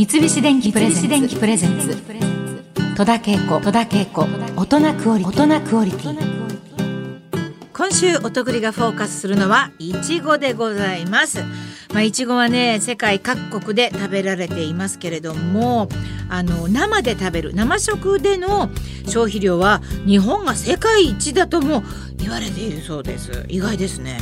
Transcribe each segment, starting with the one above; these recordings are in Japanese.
三菱電機プレゼンツ。戸田恵子。戸田恵子。大人クオリティ。今週おとぐりがフォーカスするのはいちごでございます。まあ、いちごはね世界各国で食べられていますけれどもあの生で食べる生食での消費量は日本が世界一だとも言われているそうです。意外ですね。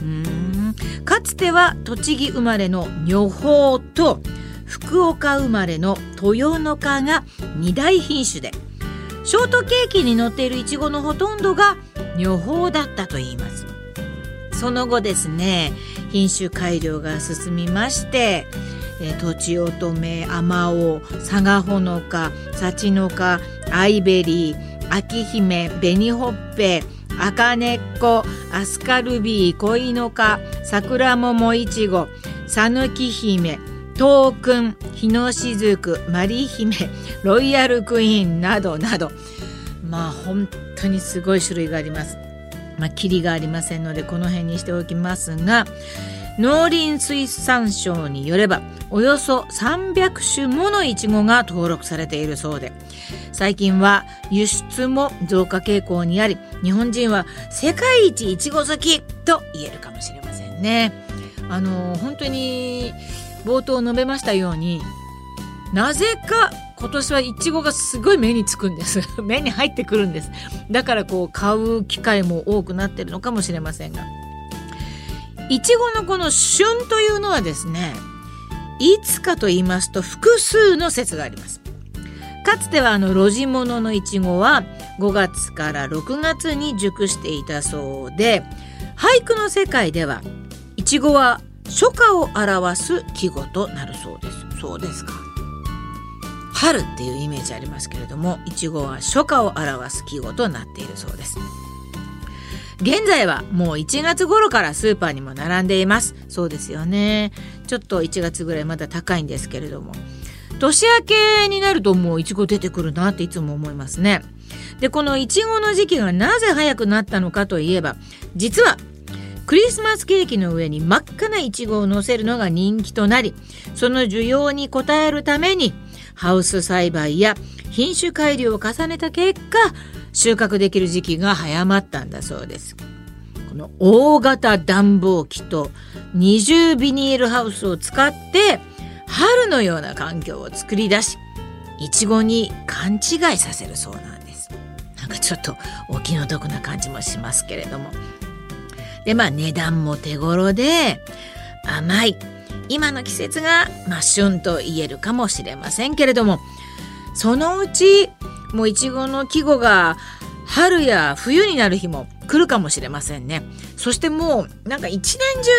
うん。かつては栃木生まれの女峰と福岡生まれのとよのかが二大品種でショートケーキに乗っているいちごのほとんどが女峰だったといいます。その後ですね品種改良が進みましてとちおとめあまおうさがほのかさちのかアイベリーあきひめ紅ほっぺあかねっこアスカルビー恋のかさくらももいちごさぬき姫トークン日のしずくマリ姫ロイヤルクイーンなどなどまあ本当にすごい種類があります。まあ、キリがありませんのでこの辺にしておきますが農林水産省によればおよそ300種ものイチゴが登録されているそうで最近は輸出も増加傾向にあり日本人は世界一イチゴ好きと言えるかもしれませんね。あの本当に冒頭述べましたようになぜか今年はイチゴがすごい目につくんです。目に入ってくるんです。だからこう買う機会も多くなってるのかもしれませんが。いちごのこの旬というのはですねいつかと言いますと複数の説があります。かつてはあの露地物のいちごは5月から6月に熟していたそうで俳句の世界ではいちごは初夏を表す季語となるそうです。そうですか。春っていうイメージありますけれどもいちごは初夏を表す季語となっているそうです。現在はもう1月頃からスーパーにも並んでいます。そうですよね。ちょっと1月ぐらいまだ高いんですけれども。年明けになるともういちご出てくるなっていつも思いますね。でこのいちごの時期がなぜ早くなったのかといえば実はクリスマスケーキの上に真っ赤ないちごを乗せるのが人気となりその需要に応えるためにハウス栽培や品種改良を重ねた結果収穫できる時期が早まったんだそうです。この大型暖房機と二重ビニールハウスを使って春のような環境を作り出しいちごに勘違いさせるそうなんです。なんかちょっとお気の毒な感じもしますけれども。でまあ値段も手頃で甘い。今の季節が、まあ、旬と言えるかもしれませんけれどもそのうちもういちごの季語が春や冬になる日も来るかもしれませんね。そしてもうなんか一年中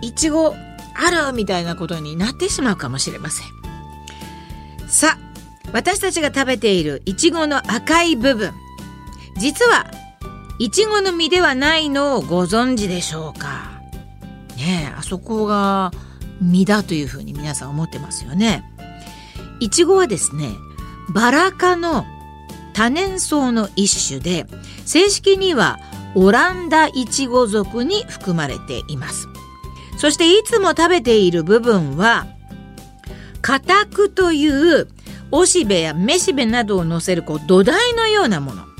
いちごあるみたいなことになってしまうかもしれません。さあ私たちが食べているいちごの赤い部分。実はいちごの実ではないのをご存知でしょうか？ねえあそこが実だというふうに皆さん思ってますよね。いちごはですねバラ科の多年草の一種で正式にはオランダイチゴ属に含まれています。そしていつも食べている部分は花クというおしべやめしべなどを乗せるこう土台のようなもの。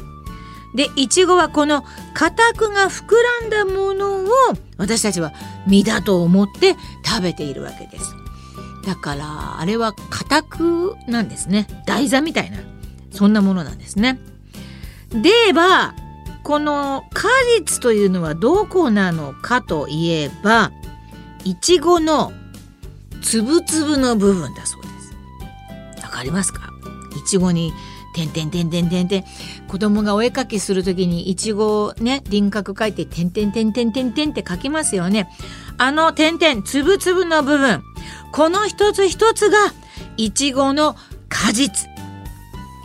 でいちごはこの硬くが膨らんだものを私たちは実だと思って食べているわけです。だからあれは硬くなんですね台座みたいなそんなものなんですね。ではこの果実というのはどこなのかといえばいちごのつぶつぶの部分だそうです。わかりますか？いちごにてんてんてんてんてんてん子供がお絵かきする時にいちごをね輪郭描いててんてんてんてんてんてんって描きますよね。あの点々つぶつぶの部分。この一つ一つがいちごの果実。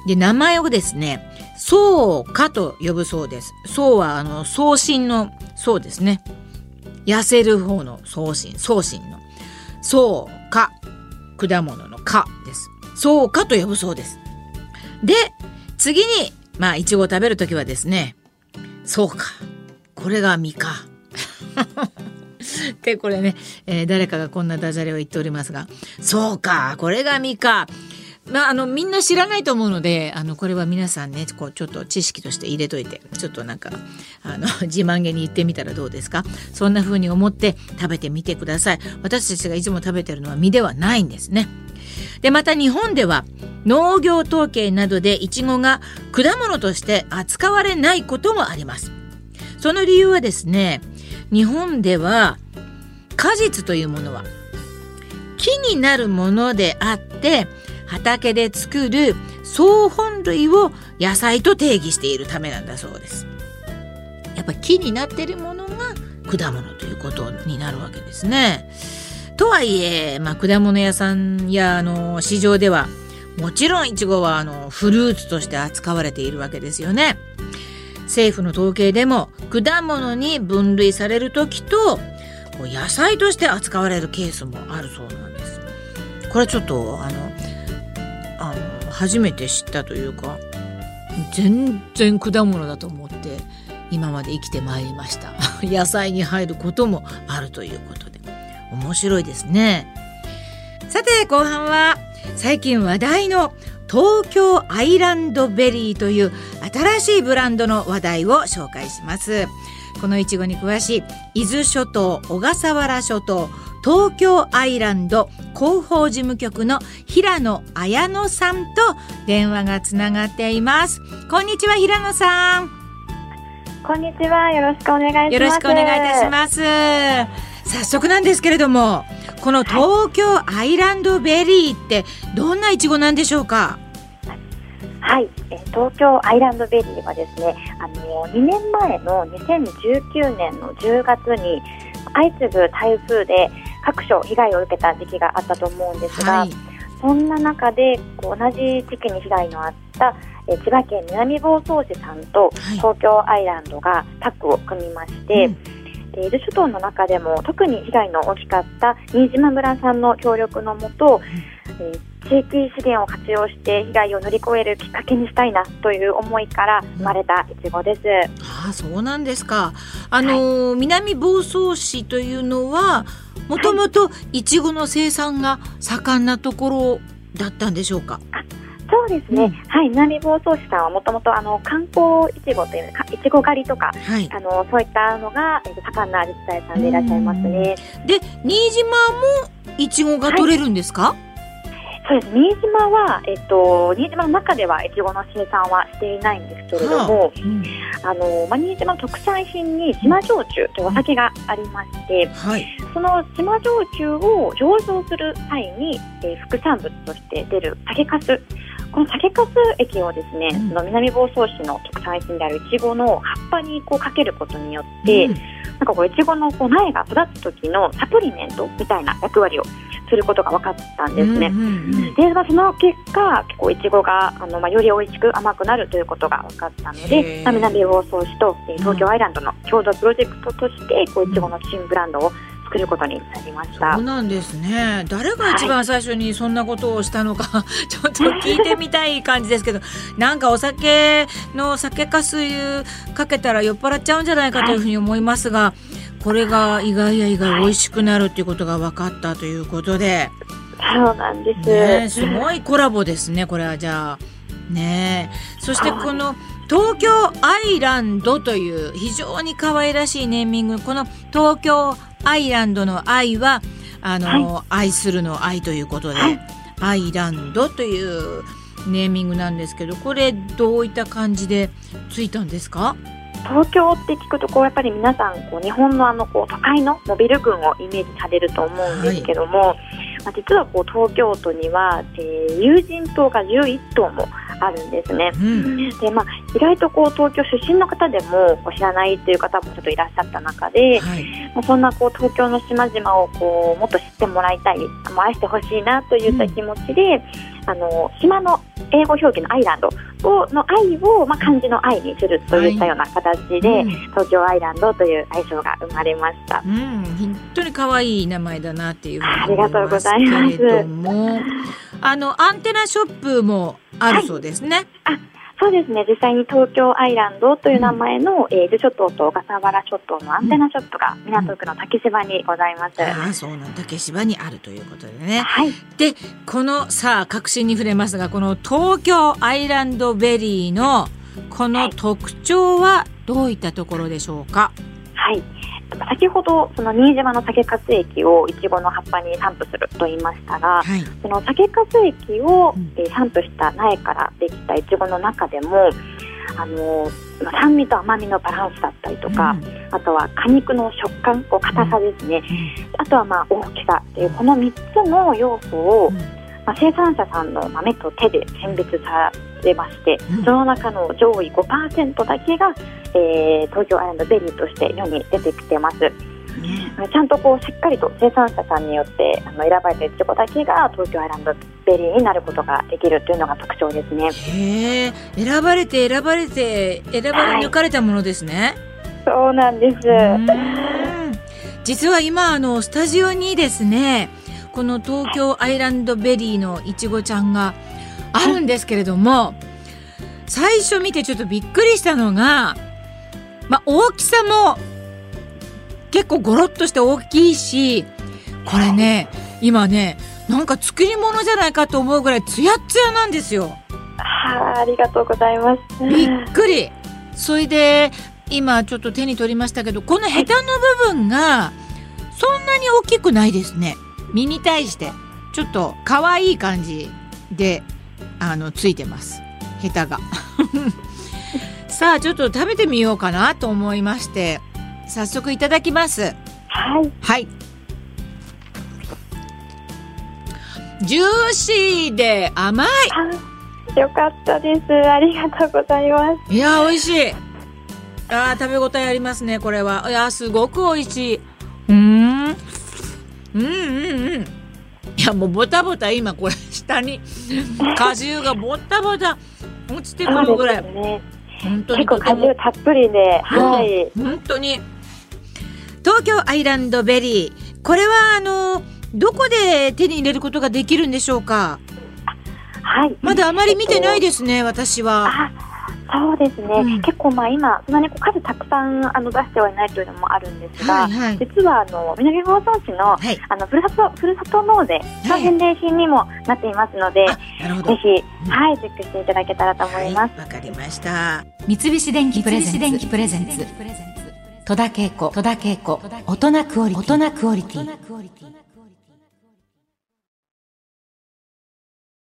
で名前をですね草花と呼ぶそうです。草はあの草心の草ですね。痩せる方の草心草心の。草花果物の果です。草花と呼ぶそうです。で次にまあいちごを食べる時はですねそうか。これが実か。でこれね、えー誰かがこんなダジャレを言っておりますがそうかこれが実か。まあ、あのみんな知らないと思うのであのこれは皆さんねこうちょっと知識として入れといてちょっとなんかあの 自慢げに言ってみたらどうですか？そんな風に思って食べてみてください。私たちがいつも食べてるのは実ではないんですね。でまた日本では農業統計などでイチゴが果物として扱われないこともあります。その理由はですね日本では果実というものは木になるものであって畑で作る総本類を野菜と定義しているためなんだそうです。やっぱ木になってるものが果物ということになるわけですね。とはいえ、まあ、果物屋さんやあの市場ではもちろんイチゴはあのフルーツとして扱われているわけですよね。政府の統計でも果物に分類される時とこう野菜として扱われるケースもあるそうなんです。これちょっとあのあの初めて知ったというか全然果物だと思って今まで生きてまいりました。野菜に入ることもあるということ。面白いですねさて後半は最近話題の東京アイランドベリーという新しいブランドの話題を紹介しますこのいちごに詳しい伊豆諸島小笠原諸島東京アイランド広報事務局の平野綾乃さんと電話がつながっていますこんにちは平野さんこんにちは。よろしくお願いします。よろしくお願いいたします早速なんですけれどもこの東京アイランドベリーってどんないちごなんでしょうか？はい、えー東京アイランドベリーはですね、あの2年前の2019年の10月に相次ぐ台風で各所被害を受けた時期があったと思うんですが、はい。そんな中でこう同じ時期に被害のあった、えー千葉県南房総市さんとはい。東京アイランドがタッグを組みまして、うんで伊豆諸島の中でも特に被害の大きかった新島村さんの協力のもと、えー地域資源を活用して被害を乗り越えるきっかけにしたいなという思いから生まれたいちごです。ああそうなんですか。あのー南房総市というのはもともといちごの生産が盛んなところだったんでしょうか？そうですね、うん。はい、南房総市さんはもともとあの観光いちごというかいちご狩りとかはい。あのそういったのが、えーと盛んな自治体さんでいらっしゃいますね。で新島もいちごが取れるんですか、そうです。新島は、えっと、新島の中ではいちごの生産はしていないんですけれども、うんあのまあ、新島の特産品に島焼酎というお酒がありまして、はい。その島焼酎を醸造する際に、えー副産物として出る酒粕この酒粕液をですね、うん。その南房総市の特産品であるいちごの葉っぱにこうかけることによって、うん。なんかこういちごのこう苗が育つ時のサプリメントみたいな役割をすることが分かったんですね。うんうんうんで、まあ、その結果、結構いちごがあの、まあ、より美味しく甘くなるということが分かったので、まあ南房総市とえー東京アイランドの共同プロジェクトとして、こういちごの新ブランドを作ることになりました。そうなんですね誰が一番最初にそんなことをしたのか、ちょっと聞いてみたい感じですけどなんかお酒の酒かすかけたら酔っ払っちゃうんじゃないかというふうに思いますが、これが意外や意外美味しくなるっていうことが分かったということで、そうなんです。ね、すごいコラボですねこれはじゃあ。ねえそしてこの東京アイランドという非常に可愛らしいネーミングこの東京アイランドの愛はあの、愛するの愛ということで、はい。アイランドというネーミングなんですけどこれどういった感じでついたんですか？東京って聞くとこうやっぱり皆さんこう日本のあのこう都会のモビル群をイメージされると思うんですけども、まあ、実はこう東京都には、えー有人島が11島もあるんですね。うん。でまあ、意外とこう東京出身の方でもこう知らないという方もちょっといらっしゃった中で、はい。もうそんなこう東京の島々をこうもっと知ってもらいたい、愛してほしいなといった気持ちで、あの島の英語表記のアイランドをの愛を、まあ、漢字の愛にするといったような形で、うん。東京アイランドという愛称が生まれました。うん、本当に可愛い名前だなっていうふうにありがとうござい思ます。けれどもあのアンテナショップもあるそうですね。そそうですね。実際に東京アイランドという名前の、えー伊豆諸島と小笠原諸島のアンテナショップが港区の竹芝にございます、ああそうなんだ。竹芝にあるということでね。はい。でこのさあ確信に触れますがこの東京アイランドベリーのこの特徴はどういったところでしょうか？はい先ほどその新島の酒粕液をいちごの葉っぱに散布すると言いましたがはい。その酒粕液をうん、えー散布した苗からできたいちごの中でもあのまあ酸味と甘みのバランスだったりとか、あとは果肉の食感こう硬さですね、あとはまあ大きさっていうこの3つの要素を、うん。まあ、生産者さんの豆と手で選別されまして、うんその中の上位5%だけが、えー東京アイランドベリーとして世に出てきてます。ねちゃんとこうしっかりと生産者さんによってあの選ばれたイチゴだけが東京アイランドベリーになることができるというのが特徴ですね。へえ選ばれて選ばれて選ばれ抜かれたものですね、そうなんです。うん実は今あのスタジオにですねこの東京アイランドベリーのいちごちゃんがあるんですけれども最初見てちょっとびっくりしたのが、まあ、大きさも結構ゴロッとして大きいしこれね今ねなんか作り物じゃないかと思うぐらいツヤツヤなんですよ。はあ、ありがとうございます。びっくりそれで今ちょっと手に取りましたけどこのヘタの部分がそんなに大きくないですね実に対してちょっと可愛い感じであのついてます。ヘタが。さあちょっと食べてみようかなと思いまして早速いただきます。はい。はい。ジューシーで甘い。あよかったです。ありがとうございます。いやー美味しい。あー食べ応えありますねこれは。いやーすごく美味しい。うーん。うんうんうん。いやもうボタボタ今これ下に 果汁がボタボタ落ちてくるぐらい。ね。本当に結構果汁たっぷりで、はい。本当に。東京アイランドベリー。これはあのどこで手に入れることができるんでしょうか？はい。まだあまり見てないですね私は。あ、そうですね。うん。結構まあ今そんなにこう数たくさんあの出してはいないというのもあるんですが、はいはい。実はあの南房総市のはい。あのふるさとふるさと納税の返礼品にもなっていますので、あなるほど。ぜひはいチェックしていただけたらと思います。はいわかりました。三菱電機プレゼンツ。プレゼンツ。戸田恵子戸田恵子大人クオリティ。大人クオリティ